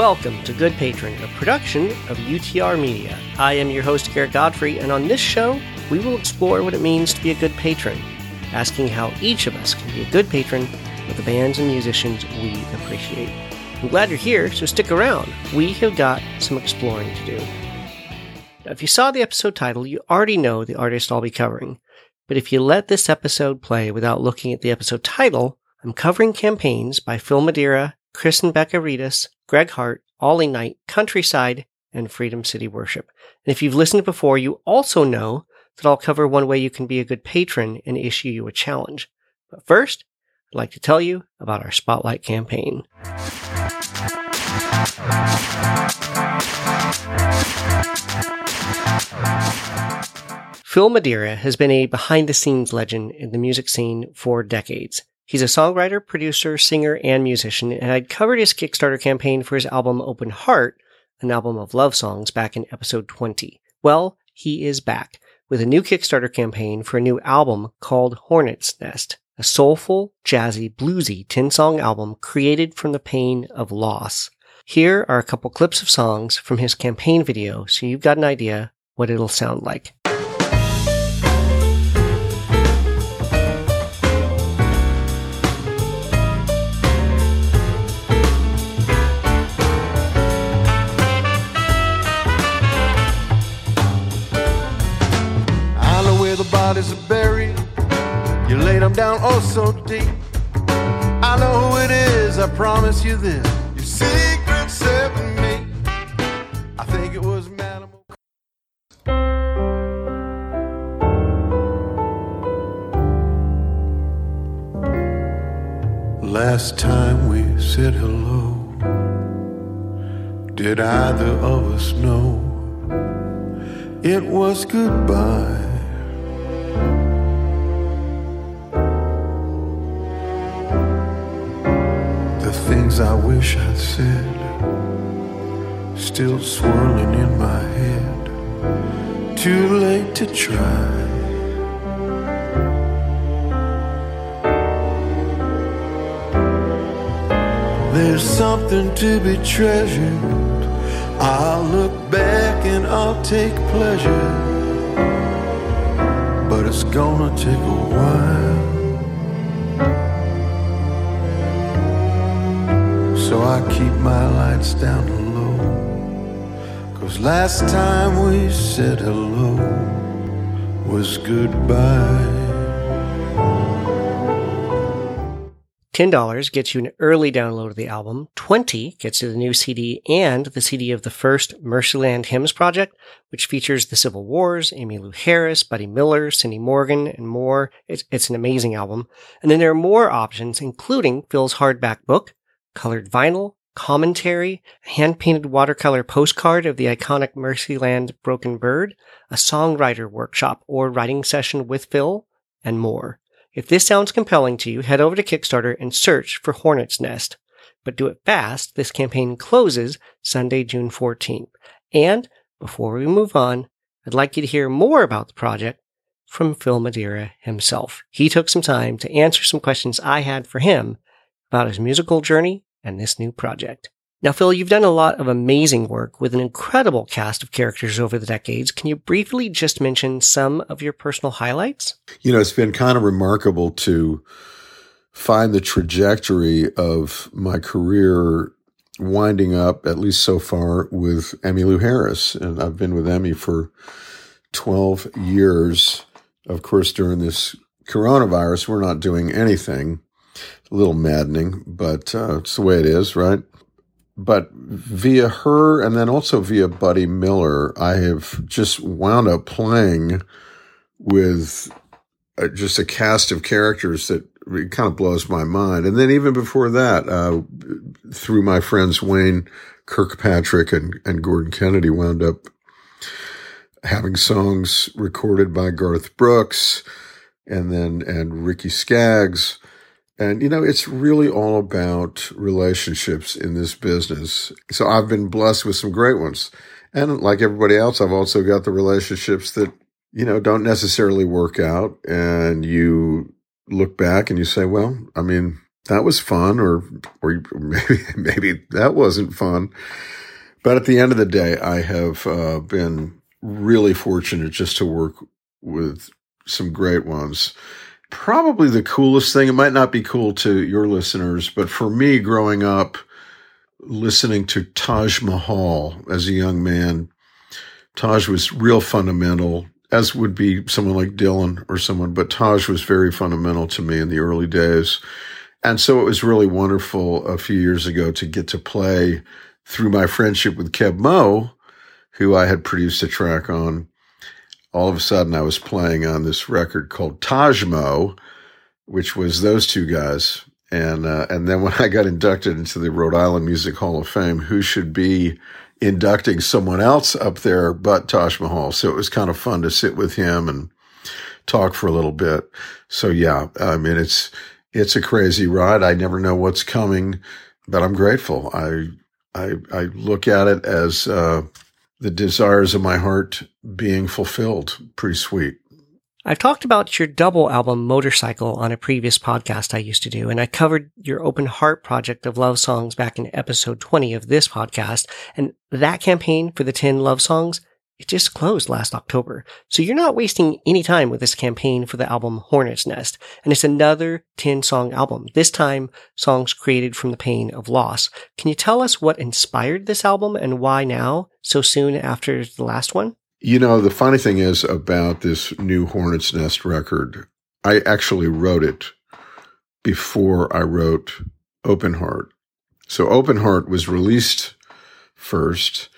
Welcome to Good Patron, a production of UTR Media. I am your host, Garrett Godfrey, and on this show, we will explore what it means to be a good patron, asking how each of us can be a good patron with the bands and musicians we appreciate. I'm glad you're here, so stick around. We have got some exploring to do. Now, if you saw the episode title, you already know the artist I'll be covering. But if you let this episode play without looking at the episode title, I'm covering campaigns by Phil Madeira, Chris and Becca Reedus, Greg Hart, Ollie Knight, Countryside, and Freedom City Worship. And if you've listened before, you also know that I'll cover one way you can be a good patron and issue you a challenge. But first, I'd like to tell you about our Spotlight campaign. Phil Madeira has been a behind the scenes legend in the music scene for decades. He's a songwriter, producer, singer, and musician, and I'd covered his Kickstarter campaign for his album Open Heart, an album of love songs, back in episode 20. Well, he is back with a new Kickstarter campaign for a new album called Hornet's Nest, a soulful, jazzy, bluesy 10 song album created from the pain of loss. Here are a couple clips of songs from his campaign video so you've got an idea what it'll sound like. Bodies are buried. You laid them down oh so deep. I know who it is, I promise you this. Your secret's saving me. I think it was Manimal. Last time we said hello, did either of us know it was goodbye? Things I wish I'd said Still swirling in my head. Too late to try. There's something to be treasured. I'll look back and I'll take pleasure it's gonna take a while so I keep my lights down low. Cause last time we said hello was goodbye. $10 gets you an early download of the album. 20 gets you the new CD and the CD of the first Mercyland Hymns project, which features the Civil Wars, Emmylou Harris, Buddy Miller, Cindy Morgan, and more. It's, it's an amazing album. And then there are more options, including Phil's hardback book, colored vinyl, commentary, a hand-painted watercolor postcard of the iconic Mercyland Broken Bird, a songwriter workshop or writing session with Phil, and more. If this sounds compelling to you, head over to Kickstarter and search for Hornet's Nest. But do it fast. This campaign closes Sunday, June 14th. And before we move on, I'd like you to hear more about the project from Phil Madeira himself. He took some time to answer some questions I had for him about his musical journey and this new project. Now, Phil, you've done a lot of amazing work with an incredible cast of characters over the decades. Can you briefly just mention some of your personal highlights? You know, it's been kind of remarkable to find the trajectory of my career winding up, at least so far, with Emmylou Harris. And I've been with Emmy for 12 years. Of course, during this coronavirus, we're not doing anything a little maddening, but uh, it's the way it is, right? But via her and then also via Buddy Miller, I have just wound up playing with uh, just a cast of characters that kind of blows my mind. And then even before that, uh, through my friends Wayne Kirkpatrick and, and Gordon Kennedy, wound up having songs recorded by Garth Brooks and then and Ricky Skaggs and, you know, it's really all about relationships in this business. So I've been blessed with some great ones. And like everybody else, I've also got the relationships that, you know, don't necessarily work out. And you look back and you say, well, I mean, that was fun, or or maybe maybe that wasn't fun. But at the end of the day, I have uh, been really fortunate just to work with some great ones. Probably the coolest thing, it might not be cool to your listeners, but for me growing up, listening to Taj Mahal as a young man, Taj was real fundamental, as would be someone like Dylan or someone, but Taj was very fundamental to me in the early days. And so it was really wonderful a few years ago to get to play through my friendship with Keb Mo, who I had produced a track on all of a sudden I was playing on this record called Tajmo, which was those two guys. And, uh, and then when I got inducted into the Rhode Island Music Hall of Fame, who should be inducting someone else up there but Taj Mahal? So it was kind of fun to sit with him and talk for a little bit. So yeah, I mean, it's, it's a crazy ride. I never know what's coming, but I'm grateful. I, I, I look at it as, uh, the desires of my heart being fulfilled. Pretty sweet. I've talked about your double album Motorcycle on a previous podcast I used to do, and I covered your open heart project of love songs back in episode 20 of this podcast. And that campaign for the 10 love songs it just closed last October. So you're not wasting any time with this campaign for the album Hornet's Nest. And it's another 10 song album. This time, songs created from the pain of loss. Can you tell us what inspired this album and why now, so soon after the last one? You know, the funny thing is about this new Hornet's Nest record, I actually wrote it before I wrote Open Heart. So Open Heart was released first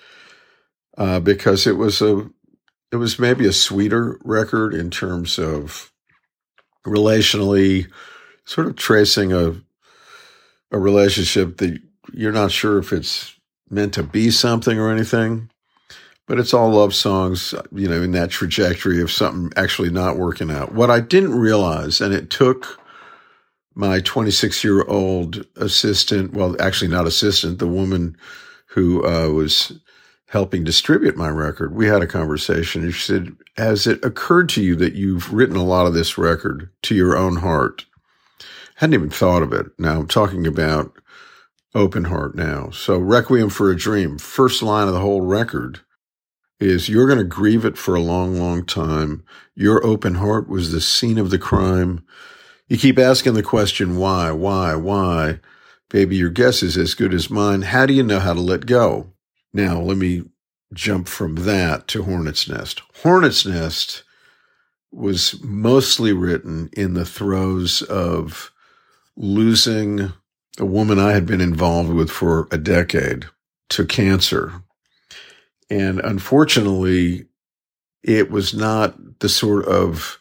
uh, because it was a it was maybe a sweeter record in terms of relationally sort of tracing a a relationship that you're not sure if it's meant to be something or anything but it's all love songs you know in that trajectory of something actually not working out. What i didn't realize and it took my 26 year old assistant well actually not assistant the woman who uh, was helping distribute my record, we had a conversation. She said, Has it occurred to you that you've written a lot of this record to your own heart? Hadn't even thought of it. Now I'm talking about open heart now. So Requiem for a Dream, first line of the whole record is you're going to grieve it for a long, long time. Your open heart was the scene of the crime. You keep asking the question, why, why, why? Baby, your guess is as good as mine. How do you know how to let go? Now, let me jump from that to Hornet's Nest. Hornet's Nest was mostly written in the throes of losing a woman I had been involved with for a decade to cancer. And unfortunately, it was not the sort of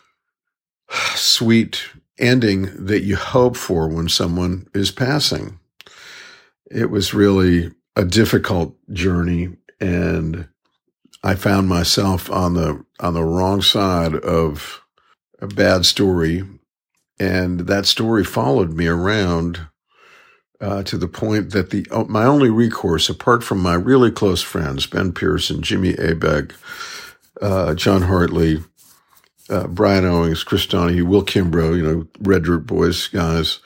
sweet ending that you hope for when someone is passing. It was really a difficult journey and I found myself on the on the wrong side of a bad story and that story followed me around uh, to the point that the uh, my only recourse apart from my really close friends Ben Pearson, Jimmy Abegg, uh, John Hartley, uh, Brian Owings, Chris Donahue, Will Kimbrough, you know, Red Dirt Boys guys,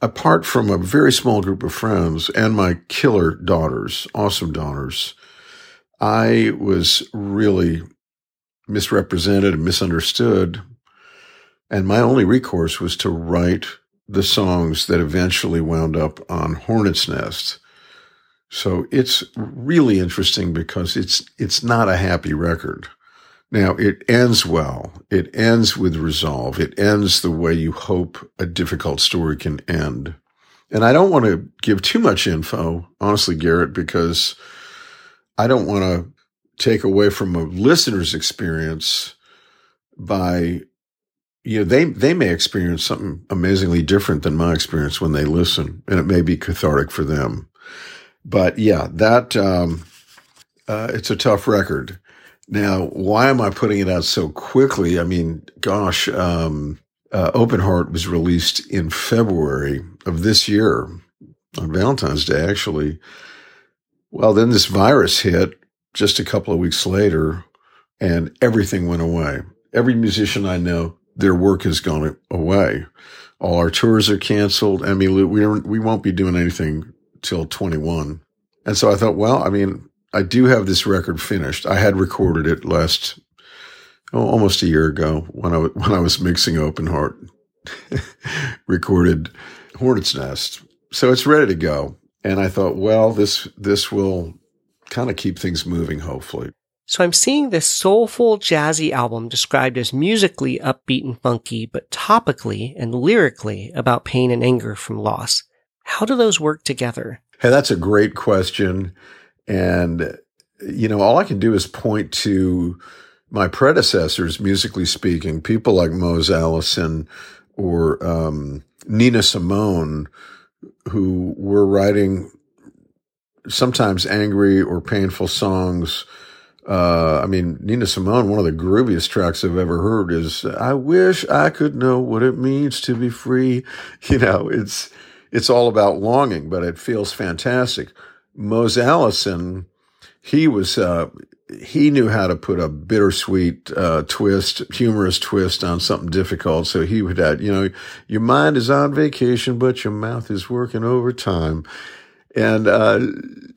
apart from a very small group of friends and my killer daughters, awesome daughters, I was really misrepresented and misunderstood. And my only recourse was to write the songs that eventually wound up on Hornet's Nest. So it's really interesting because it's, it's not a happy record. Now, it ends well. It ends with resolve. It ends the way you hope a difficult story can end. And I don't want to give too much info, honestly, Garrett, because I don't want to take away from a listener's experience by, you know, they, they may experience something amazingly different than my experience when they listen, and it may be cathartic for them. But yeah, that, um, uh, it's a tough record. Now, why am I putting it out so quickly? I mean, gosh, um, uh, Open Heart was released in February of this year on Valentine's Day, actually. Well, then this virus hit just a couple of weeks later and everything went away. Every musician I know, their work has gone away. All our tours are canceled. Emmylou, we we won't be doing anything till 21. And so I thought, well, I mean, I do have this record finished. I had recorded it last, oh, almost a year ago when I, when I was mixing Open Heart, recorded Hornet's Nest. So it's ready to go. And I thought, well, this, this will kind of keep things moving, hopefully. So I'm seeing this soulful, jazzy album described as musically upbeat and funky, but topically and lyrically about pain and anger from loss. How do those work together? Hey, that's a great question. And, you know, all I can do is point to my predecessors, musically speaking, people like Mose Allison or um, Nina Simone, who were writing sometimes angry or painful songs uh, I mean, Nina Simone, one of the grooviest tracks I've ever heard is I wish I could know what it means to be free. You know, it's, it's all about longing, but it feels fantastic. Mose Allison, he was, uh, he knew how to put a bittersweet, uh, twist, humorous twist on something difficult. So he would add, you know, your mind is on vacation, but your mouth is working overtime. And, uh,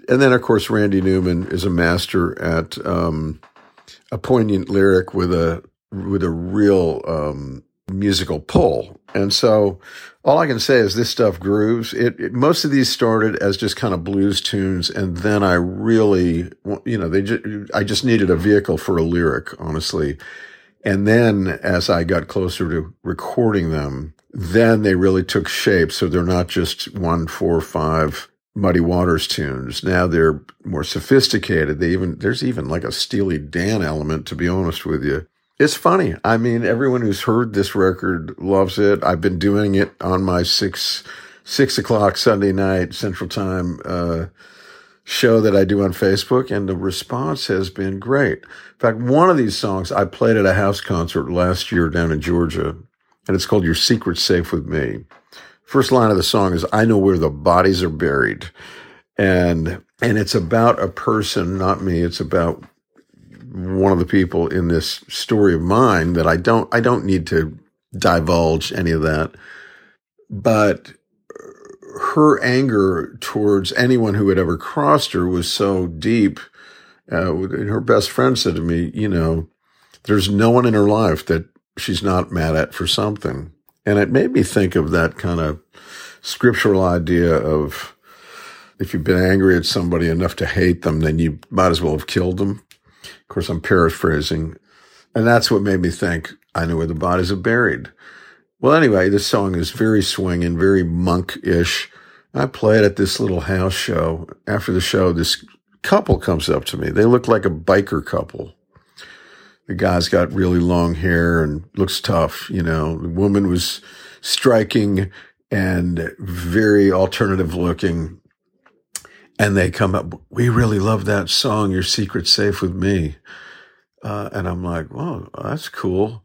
and then of course Randy Newman is a master at um, a poignant lyric with a with a real um, musical pull. And so all I can say is this stuff grooves. It, it, most of these started as just kind of blues tunes, and then I really, you know, they just, I just needed a vehicle for a lyric, honestly. And then as I got closer to recording them, then they really took shape. So they're not just one, four, five Muddy Waters tunes. Now they're more sophisticated. They even, there's even like a Steely Dan element, to be honest with you. It's funny. I mean, everyone who's heard this record loves it. I've been doing it on my six, six o'clock Sunday night Central Time, uh, show that I do on Facebook and the response has been great. In fact, one of these songs I played at a house concert last year down in Georgia and it's called Your Secret's Safe With Me. First line of the song is, I know where the bodies are buried. And, and it's about a person, not me. It's about one of the people in this story of mine that I don't, I don't need to divulge any of that. But her anger towards anyone who had ever crossed her was so deep. Uh, her best friend said to me, you know, there's no one in her life that she's not mad at for something. And it made me think of that kind of scriptural idea of if you've been angry at somebody enough to hate them, then you might as well have killed them. Course, I'm paraphrasing. And that's what made me think I know where the bodies are buried. Well, anyway, this song is very swinging, very monk-ish. I play it at this little house show. After the show, this couple comes up to me. They look like a biker couple. The guy's got really long hair and looks tough. You know, the woman was striking and very alternative looking. And they come up, we really love that song, Your Secret's Safe with Me. Uh, and I'm like, well, that's cool.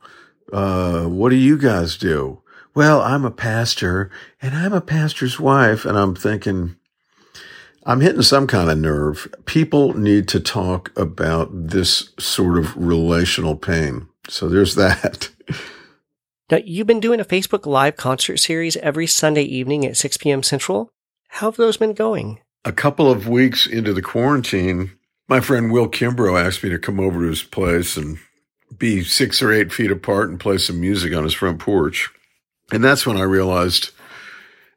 Uh, what do you guys do? Well, I'm a pastor and I'm a pastor's wife. And I'm thinking, I'm hitting some kind of nerve. People need to talk about this sort of relational pain. So there's that. Now, you've been doing a Facebook Live concert series every Sunday evening at 6 p.m. Central. How have those been going? A couple of weeks into the quarantine, my friend Will Kimbrough asked me to come over to his place and be six or eight feet apart and play some music on his front porch. And that's when I realized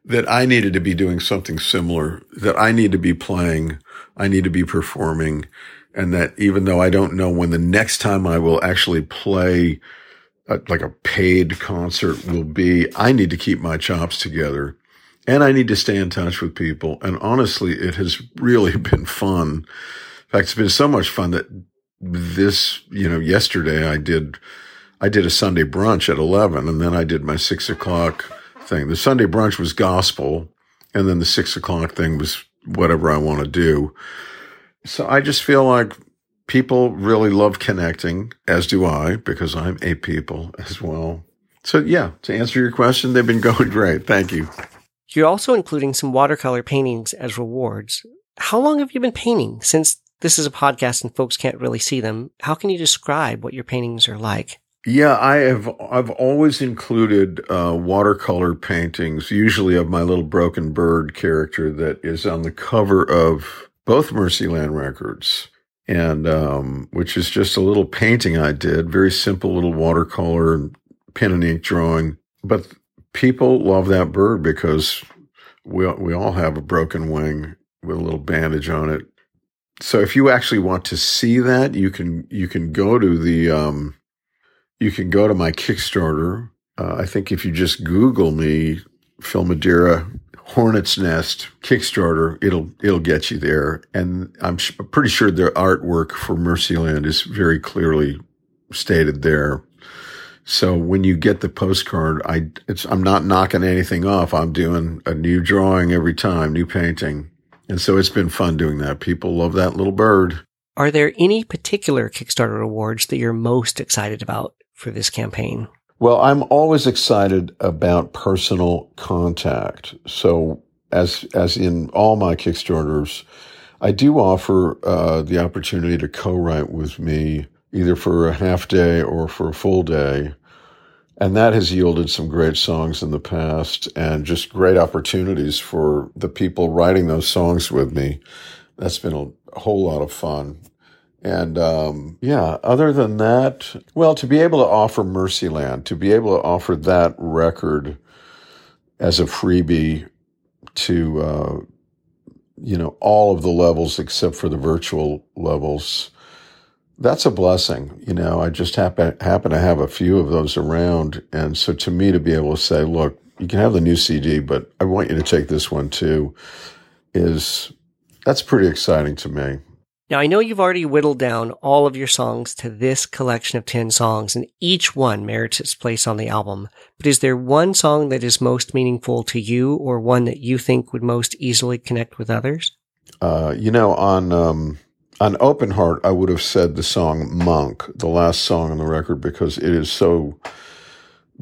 that I needed to be doing something similar, that I need to be playing, I need to be performing, and that even though I don't know when the next time I will actually play a, like a paid concert will be, I need to keep my chops together and I need to stay in touch with people. And honestly, it has really been fun. In fact, it's been so much fun that this, you know, yesterday I did, I did a Sunday brunch at 11 and then I did my six o'clock thing. The Sunday brunch was gospel, and then the six o'clock thing was whatever I want to do. So I just feel like people really love connecting, as do I, because I'm a people as well. So yeah, to answer your question, they've been going great. Thank you. You're also including some watercolor paintings as rewards. How long have you been painting? Since this is a podcast and folks can't really see them, how can you describe what your paintings are like? Yeah, I have. I've always included uh, watercolor paintings, usually of my little broken bird character that is on the cover of both Mercyland records, and um, which is just a little painting I did, very simple little watercolor and pen and ink drawing. But people love that bird because we we all have a broken wing with a little bandage on it. So if you actually want to see that, you can you can go to the um, you can go to my Kickstarter. Uh, I think if you just Google me, Phil Madeira Hornet's Nest Kickstarter, it'll it'll get you there. And I'm sh- pretty sure their artwork for Mercyland is very clearly stated there. So when you get the postcard, I I'm not knocking anything off. I'm doing a new drawing every time, new painting. And so it's been fun doing that. People love that little bird. Are there any particular Kickstarter awards that you're most excited about for this campaign? Well, I'm always excited about personal contact. So, as as in all my Kickstarters, I do offer uh, the opportunity to co-write with me either for a half day or for a full day, and that has yielded some great songs in the past and just great opportunities for the people writing those songs with me. That's been a, whole lot of fun. And um, yeah, other than that, well, to be able to offer Mercyland, to be able to offer that record as a freebie to, uh, you know, all of the levels except for the virtual levels, that's a blessing. You know, I just happen, happen to have a few of those around. And so to me, to be able to say, look, you can have the new CD, but I want you to take this one too, is that's pretty exciting to me. Now, I know you've already whittled down all of your songs to this collection of 10 songs, and each one merits its place on the album. But is there one song that is most meaningful to you, or one that you think would most easily connect with others? Uh, you know, on um, on Open Heart, I would have said the song Monk, the last song on the record, because it is so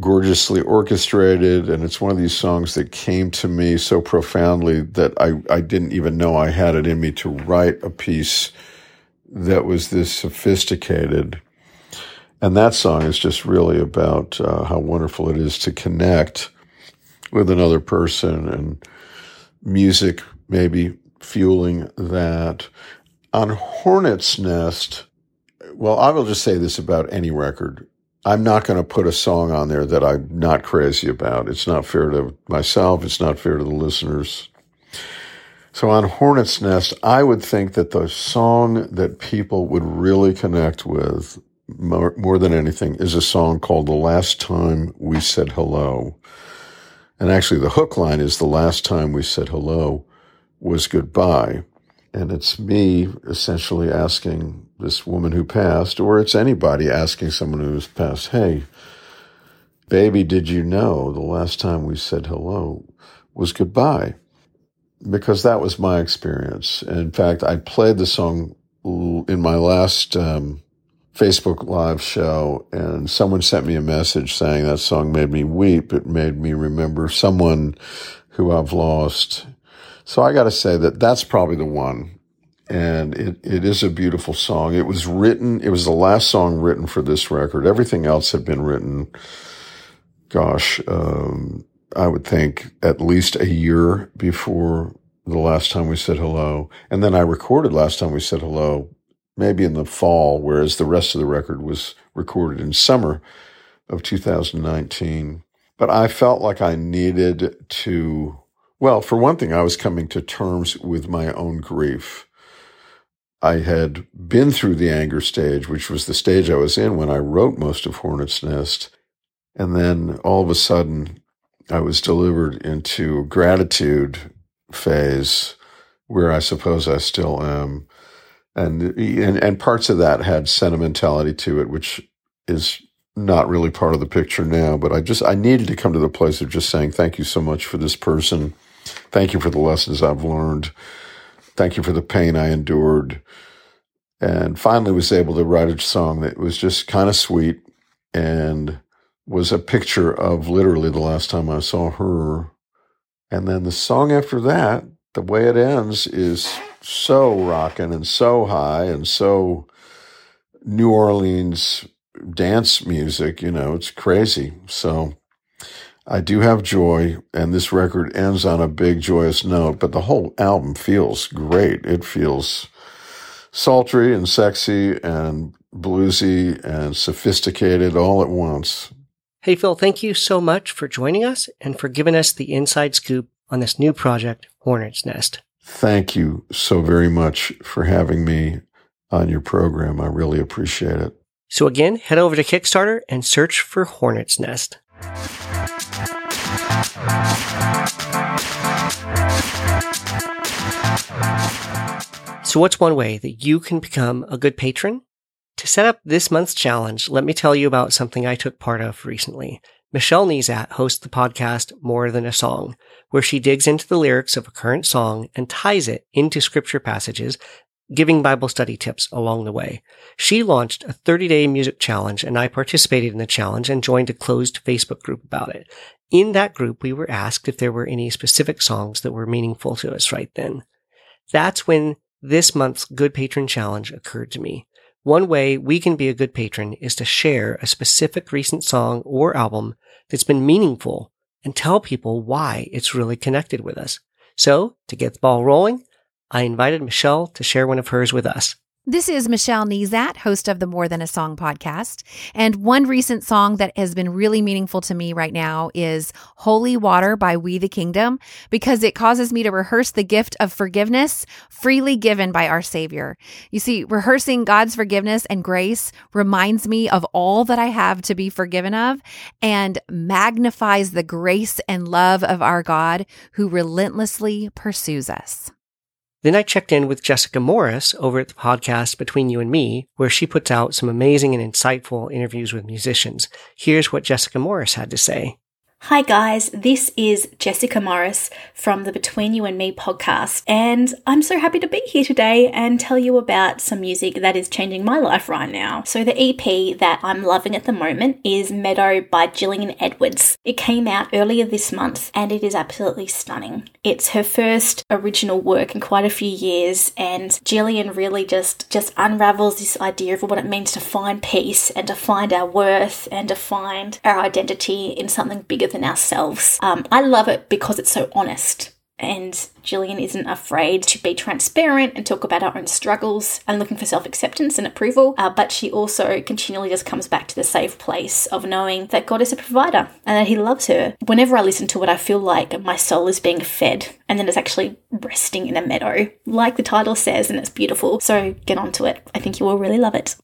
gorgeously orchestrated. And it's one of these songs that came to me so profoundly that I, I didn't even know I had it in me to write a piece that was this sophisticated. And that song is just really about uh, how wonderful it is to connect with another person and music maybe fueling that. On Hornet's Nest, well, I will just say this about any record. I'm not going to put a song on there that I'm not crazy about. It's not fair to myself. It's not fair to the listeners. So on Hornet's Nest, I would think that the song that people would really connect with more, more than anything is a song called The Last Time We Said Hello. And actually the hook line is the last time we said hello was goodbye. And it's me essentially asking this woman who passed, or it's anybody asking someone who's passed, hey, baby, did you know the last time we said hello was goodbye? Because that was my experience. In fact, I played the song in my last um, Facebook Live show, and someone sent me a message saying that song made me weep. It made me remember someone who I've lost. So I got to say that that's probably the one and it, it is a beautiful song. It was written, it was the last song written for this record. Everything else had been written, gosh, um, I would think at least a year before the last time we said hello. And then I recorded last time we said hello, maybe in the fall, whereas the rest of the record was recorded in summer of 2019. But I felt like I needed to, well, for one thing, I was coming to terms with my own grief I had been through the anger stage, which was the stage I was in when I wrote most of Hornet's Nest. And then all of a sudden, I was delivered into gratitude phase where I suppose I still am. And, and, and parts of that had sentimentality to it, which is not really part of the picture now, but I just, I needed to come to the place of just saying, thank you so much for this person. Thank you for the lessons I've learned. Thank you for the pain I endured. And finally was able to write a song that was just kind of sweet and was a picture of literally the last time I saw her. And then the song after that, the way it ends is so rocking and so high and so New Orleans dance music. You know, it's crazy. So I do have joy, and this record ends on a big joyous note, but the whole album feels great. It feels sultry and sexy and bluesy and sophisticated all at once. Hey, Phil, thank you so much for joining us and for giving us the inside scoop on this new project, Hornet's Nest. Thank you so very much for having me on your program. I really appreciate it. So again, head over to Kickstarter and search for Hornet's Nest. So what's one way that you can become a good patron? To set up this month's challenge, let me tell you about something I took part of recently. Michelle Nezat hosts the podcast More Than a Song, where she digs into the lyrics of a current song and ties it into scripture passages, giving Bible study tips along the way. She launched a 30 day music challenge and I participated in the challenge and joined a closed Facebook group about it. In that group, we were asked if there were any specific songs that were meaningful to us right then. That's when this month's Good Patron Challenge occurred to me. One way we can be a good patron is to share a specific recent song or album that's been meaningful and tell people why it's really connected with us. So, to get the ball rolling, I invited Michelle to share one of hers with us. This is Michelle Nezat, host of the More Than a Song podcast. And one recent song that has been really meaningful to me right now is Holy Water by We the Kingdom, because it causes me to rehearse the gift of forgiveness freely given by our Savior. You see, rehearsing God's forgiveness and grace reminds me of all that I have to be forgiven of and magnifies the grace and love of our God who relentlessly pursues us. Then I checked in with Jessica Morris over at the podcast Between You and Me, where she puts out some amazing and insightful interviews with musicians. Here's what Jessica Morris had to say. Hi, guys. This is Jessica Morris from the Between You and Me podcast, and I'm so happy to be here today and tell you about some music that is changing my life right now. So, the EP that I'm loving at the moment is Meadow by Jillian Edwards. It came out earlier this month and it is absolutely stunning. It's her first original work in quite a few years, and Jillian really just, just unravels this idea of what it means to find peace and to find our worth and to find our identity in something bigger than ourselves. Um, I love it because it's so honest. And Jillian isn't afraid to be transparent and talk about her own struggles and looking for self acceptance and approval. Uh, but she also continually just comes back to the safe place of knowing that God is a provider and that He loves her. Whenever I listen to it, I feel like my soul is being fed and then it's actually resting in a meadow, like the title says, and it's beautiful. So get onto it. I think you will really love it.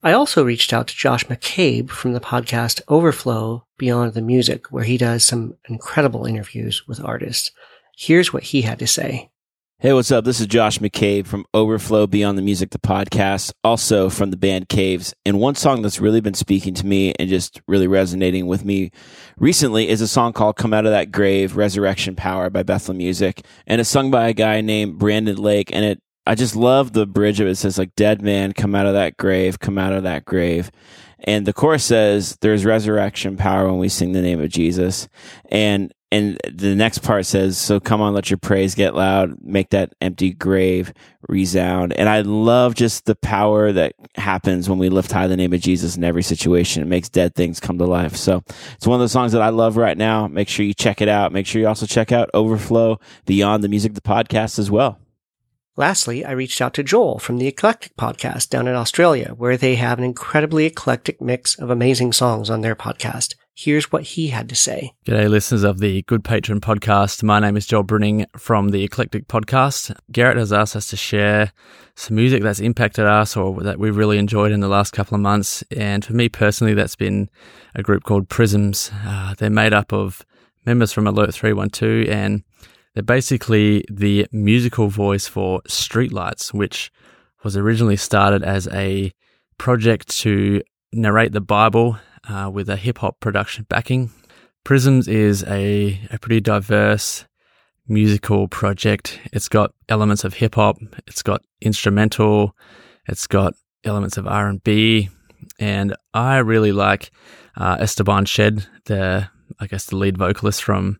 I also reached out to Josh McCabe from the podcast Overflow Beyond the Music, where he does some incredible interviews with artists. Here's what he had to say. Hey, what's up? This is Josh McCabe from Overflow Beyond the Music, the podcast, also from the band Caves. And one song that's really been speaking to me and just really resonating with me recently is a song called Come Out of That Grave, Resurrection Power by Bethel Music. And it's sung by a guy named Brandon Lake. And it I just love the bridge of it. It says like dead man, come out of that grave, come out of that grave. And the chorus says there's resurrection power when we sing the name of Jesus. And and the next part says, So come on, let your praise get loud, make that empty grave resound. And I love just the power that happens when we lift high the name of Jesus in every situation. It makes dead things come to life. So it's one of the songs that I love right now. Make sure you check it out. Make sure you also check out Overflow Beyond the Music, the podcast as well. Lastly, I reached out to Joel from the Eclectic podcast down in Australia, where they have an incredibly eclectic mix of amazing songs on their podcast. Here's what he had to say. G'day, listeners of the Good Patron podcast. My name is Joel Brunning from the Eclectic podcast. Garrett has asked us to share some music that's impacted us or that we've really enjoyed in the last couple of months. And for me personally, that's been a group called Prisms. Uh, they're made up of members from Alert 312 and they're basically the musical voice for Streetlights, which was originally started as a project to narrate the Bible uh, with a hip hop production backing. Prisms is a, a pretty diverse musical project. It's got elements of hip hop, it's got instrumental, it's got elements of R and B, and I really like uh, Esteban Shed, the I guess the lead vocalist from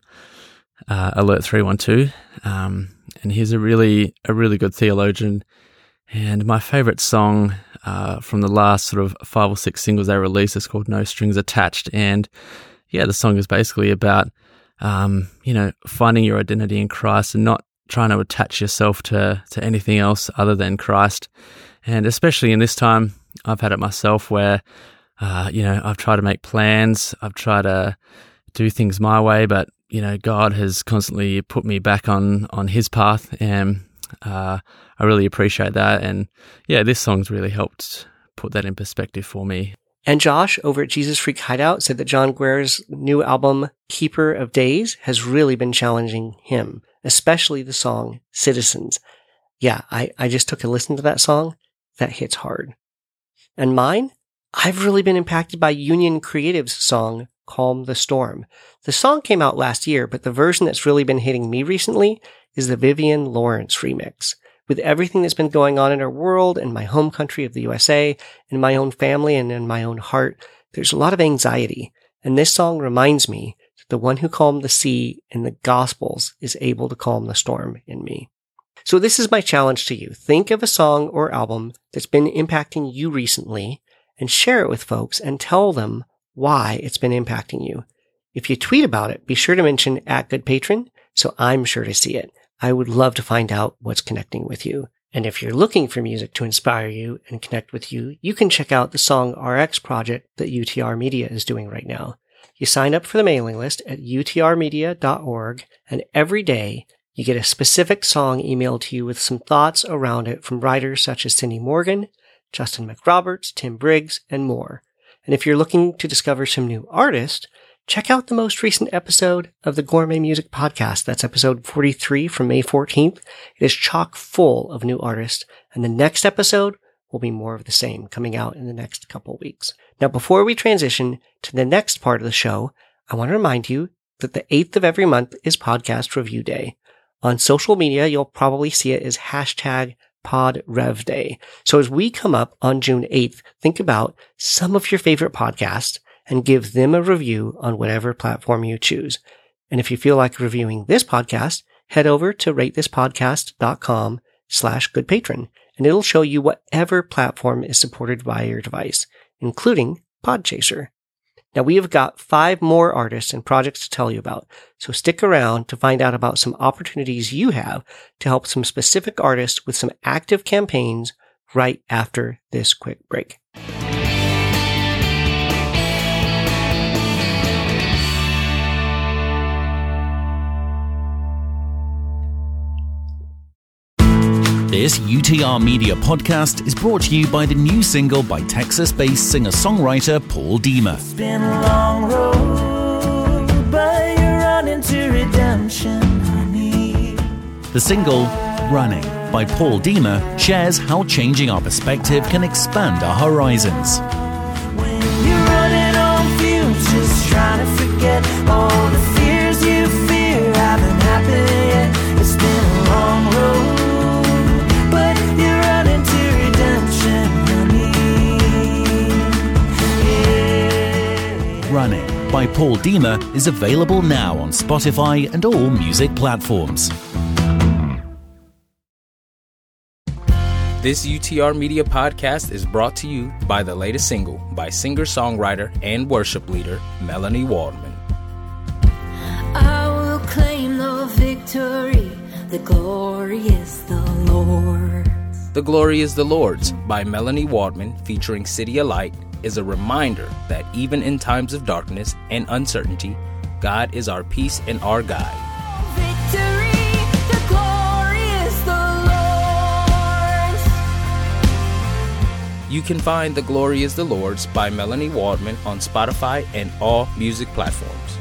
uh, Alert 312. Um, and he's a really, a really good theologian. And my favorite song uh, from the last sort of five or six singles they released is called No Strings Attached. And yeah, the song is basically about, um, you know, finding your identity in Christ and not trying to attach yourself to, to anything else other than Christ. And especially in this time, I've had it myself where, uh, you know, I've tried to make plans, I've tried to do things my way, but you know, God has constantly put me back on on His path, and uh, I really appreciate that. And yeah, this song's really helped put that in perspective for me. And Josh over at Jesus Freak Hideout said that John Guerra's new album, Keeper of Days, has really been challenging him, especially the song Citizens. Yeah, I, I just took a listen to that song. That hits hard. And mine, I've really been impacted by Union Creative's song, Calm the Storm. The song came out last year, but the version that's really been hitting me recently is the Vivian Lawrence remix. With everything that's been going on in our world and my home country of the USA, in my own family and in my own heart, there's a lot of anxiety. And this song reminds me that the one who calmed the sea in the Gospels is able to calm the storm in me. So this is my challenge to you. Think of a song or album that's been impacting you recently and share it with folks and tell them why it's been impacting you. If you tweet about it, be sure to mention at Good Patron so I'm sure to see it. I would love to find out what's connecting with you. And if you're looking for music to inspire you and connect with you, you can check out the Song RX project that UTR Media is doing right now. You sign up for the mailing list at utrmedia.org, and every day you get a specific song emailed to you with some thoughts around it from writers such as Cindy Morgan, Justin McRoberts, Tim Briggs, and more. And if you're looking to discover some new artists, check out the most recent episode of the Gourmet Music Podcast. That's episode 43 from May 14th. It is chock full of new artists. And the next episode will be more of the same coming out in the next couple weeks. Now, before we transition to the next part of the show, I want to remind you that the 8th of every month is podcast review day. On social media, you'll probably see it as hashtag Pod Rev Day. So as we come up on June 8th, think about some of your favorite podcasts and give them a review on whatever platform you choose. And if you feel like reviewing this podcast, head over to ratethispodcast.com slash good patron and it'll show you whatever platform is supported by your device, including Podchaser. Now we have got five more artists and projects to tell you about, so stick around to find out about some opportunities you have to help some specific artists with some active campaigns right after this quick break. This UTR Media podcast is brought to you by the new single by Texas based singer songwriter Paul Deemer. It's been a long road, but you're running to redemption, honey. The single, Running, by Paul Deemer, shares how changing our perspective can expand our horizons. By Paul Deemer, is available now on Spotify and all music platforms. This UTR Media podcast is brought to you by the latest single by singer songwriter and worship leader Melanie Waldman. I will claim the victory. The glory is the Lord's. The Glory is the Lord's by Melanie Waldman, featuring City of Light, is a reminder that even in times of darkness and uncertainty, God is our peace and our guide. Victory, the glory is the Lord's. You can find The Glory is the Lord's by Melanie Waldman on Spotify and all music platforms.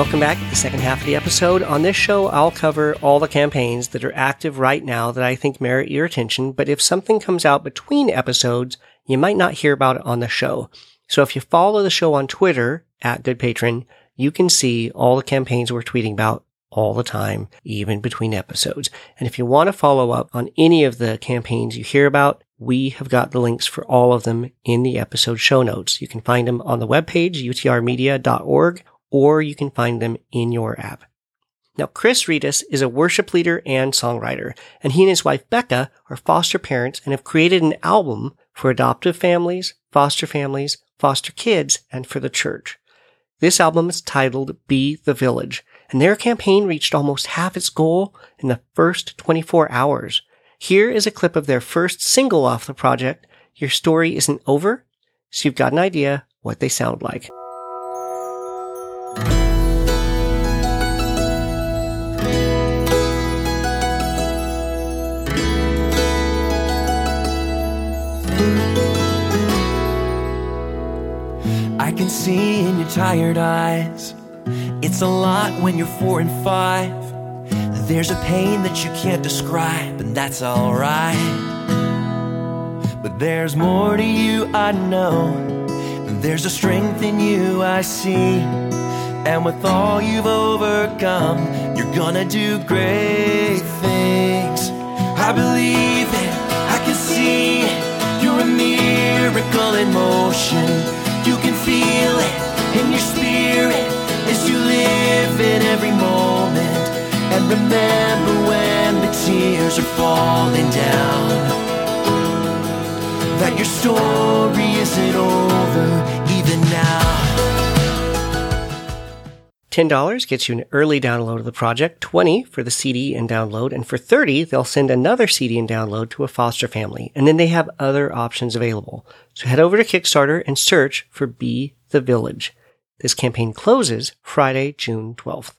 Welcome back to the second half of the episode. On this show, I'll cover all the campaigns that are active right now that I think merit your attention, but if something comes out between episodes, you might not hear about it on the show. So if you follow the show on Twitter, at Good Patron, you can see all the campaigns we're tweeting about all the time, even between episodes. And if you want to follow up on any of the campaigns you hear about, we have got the links for all of them in the episode show notes. You can find them on the webpage, utrmedia.org, or you can find them in your app. Now, Chris Reedus is a worship leader and songwriter, and he and his wife Becca are foster parents and have created an album for adoptive families, foster families, foster kids, and for the church. This album is titled Be the Village, and their campaign reached almost half its goal in the first 24 hours. Here is a clip of their first single off the project, Your Story Isn't Over, so you've got an idea what they sound like. Can see in your tired eyes. It's a lot when you're four and five. There's a pain that you can't describe, and that's alright. But there's more to you, I know. There's a strength in you, I see. And with all you've overcome, you're gonna do great things. I believe it, I can see it. You're a miracle in motion. Feel it in your spirit as you live in every moment. And remember when the tears are falling down that your story isn't over even now. $10 gets you an early download of the project, 20 for the CD and download, and for 30 they'll send another CD and download to a foster family, and then they have other options available. So head over to Kickstarter and search for Be the Village. This campaign closes Friday, June 12th.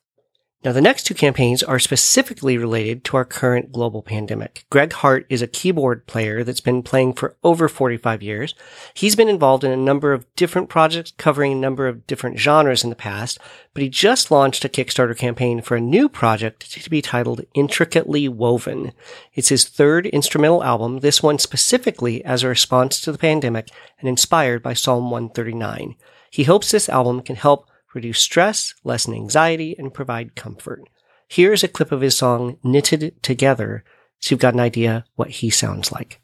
Now, the next two campaigns are specifically related to our current global pandemic. Gregg Hart is a keyboard player that's been playing for over 45 years. He's been involved in a number of different projects covering a number of different genres in the past, but he just launched a Kickstarter campaign for a new project to be titled Intricately Woven. It's his third instrumental album, this one specifically as a response to the pandemic and inspired by Psalm 139. He hopes this album can help reduce stress, lessen anxiety, and provide comfort. Here's a clip of his song Knitted Together so you've got an idea what he sounds like.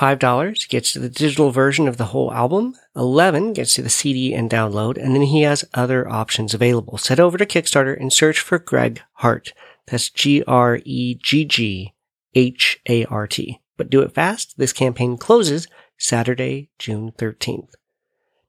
$5 gets to the digital version of the whole album. 11 gets to the CD and download. And then he has other options available. So head over to Kickstarter and search for Gregg Hart. That's G-R-E-G-G-H-A-R-T. But do it fast. This campaign closes Saturday, June 13th.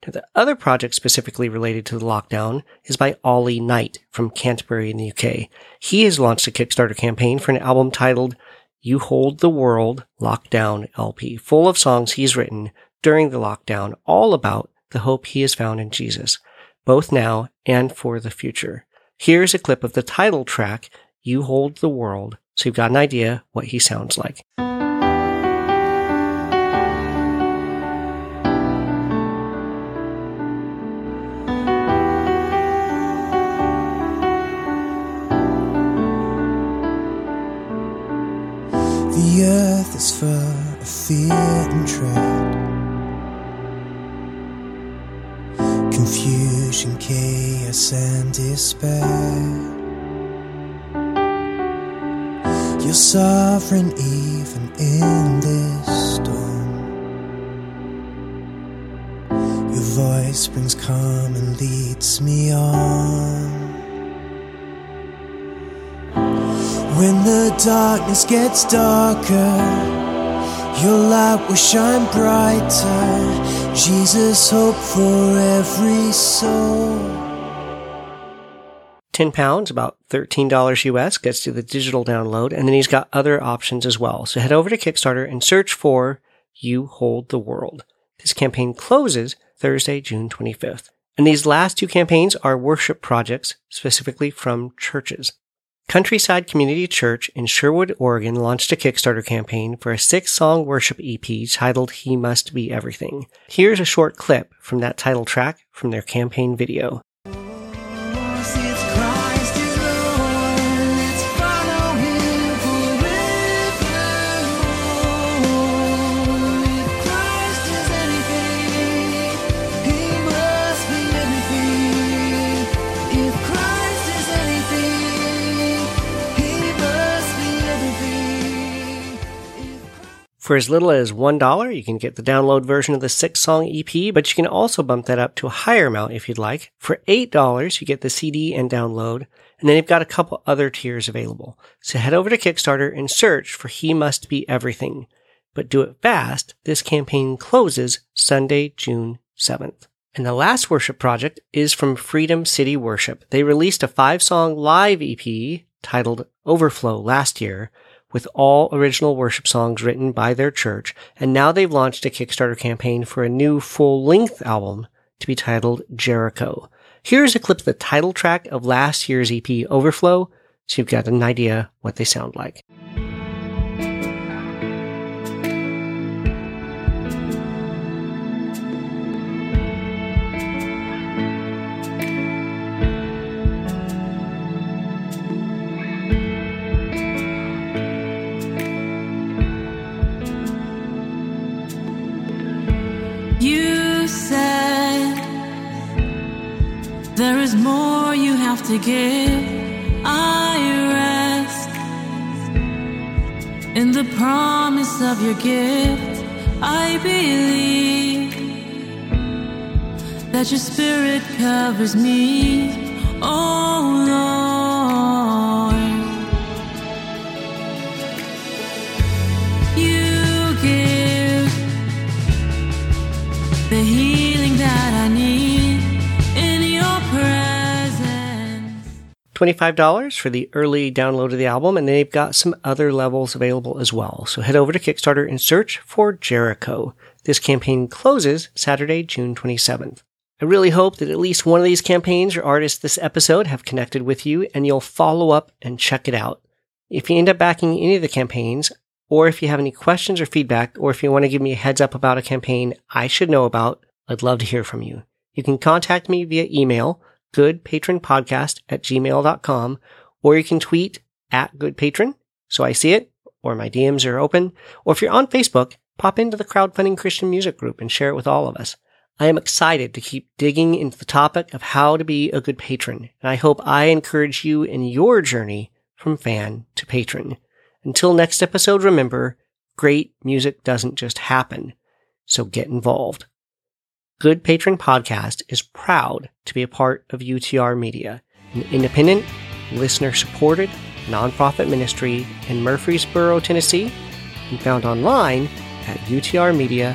Now, the other project specifically related to the lockdown is by Ollie Knight from Canterbury in the UK. He has launched a Kickstarter campaign for an album titled You Hold the World Lockdown LP, full of songs he's written during the lockdown, all about the hope he has found in Jesus, both now and for the future. Here's a clip of the title track, You Hold the World, so you've got an idea what he sounds like. Of fear and dread. Confusion, chaos, and despair. You're sovereign even in this storm. Your voice brings calm and leads me on. When the darkness gets darker, your light will shine brighter. Jesus, hope for every soul. 10 pounds, about $13 US, gets you the digital download, and then he's got other options as well. So head over to Kickstarter and search for You Hold the World. This campaign closes Thursday, June 25th. And these last two campaigns are worship projects, specifically from churches. Countryside Community Church in Sherwood, Oregon launched a Kickstarter campaign for a six song worship EP titled He Must Be Everything. Here's a short clip from that title track from their campaign video. For as little as $1, you can get the download version of the six song EP, but you can also bump that up to a higher amount if you'd like. For $8, you get the CD and download, and then you've got a couple other tiers available. So head over to Kickstarter and search for He Must Be Everything. But do it fast. This campaign closes Sunday, June 7th. And the last worship project is from Freedom City Worship. They released a five song live EP titled Overflow last year with all original worship songs written by their church, and now they've launched a Kickstarter campaign for a new full length album to be titled Jericho. Here's a clip of the title track of last year's EP Overflow, so you've got an idea what they sound like. Your gift. I believe that your spirit covers me. Oh $25 for the early download of the album, and they've got some other levels available as well. So head over to Kickstarter and search for Jericho. This campaign closes Saturday, June 27th. I really hope that at least one of these campaigns or artists this episode have connected with you and you'll follow up and check it out. If you end up backing any of the campaigns, or if you have any questions or feedback, or if you want to give me a heads up about a campaign I should know about, I'd love to hear from you. You can contact me via email, goodpatronpodcast at gmail.com, or you can tweet at goodpatron, so I see it, or my DMs are open, or if you're on Facebook, pop into the crowdfunding Christian music group and share it with all of us. I am excited to keep digging into the topic of how to be a good patron, and I hope I encourage you in your journey from fan to patron. Until next episode, remember, great music doesn't just happen, so get involved. Good Patron Podcast is proud to be a part of UTR Media, an independent, listener supported nonprofit ministry in Murfreesboro, Tennessee, and found online at utrmedia.org.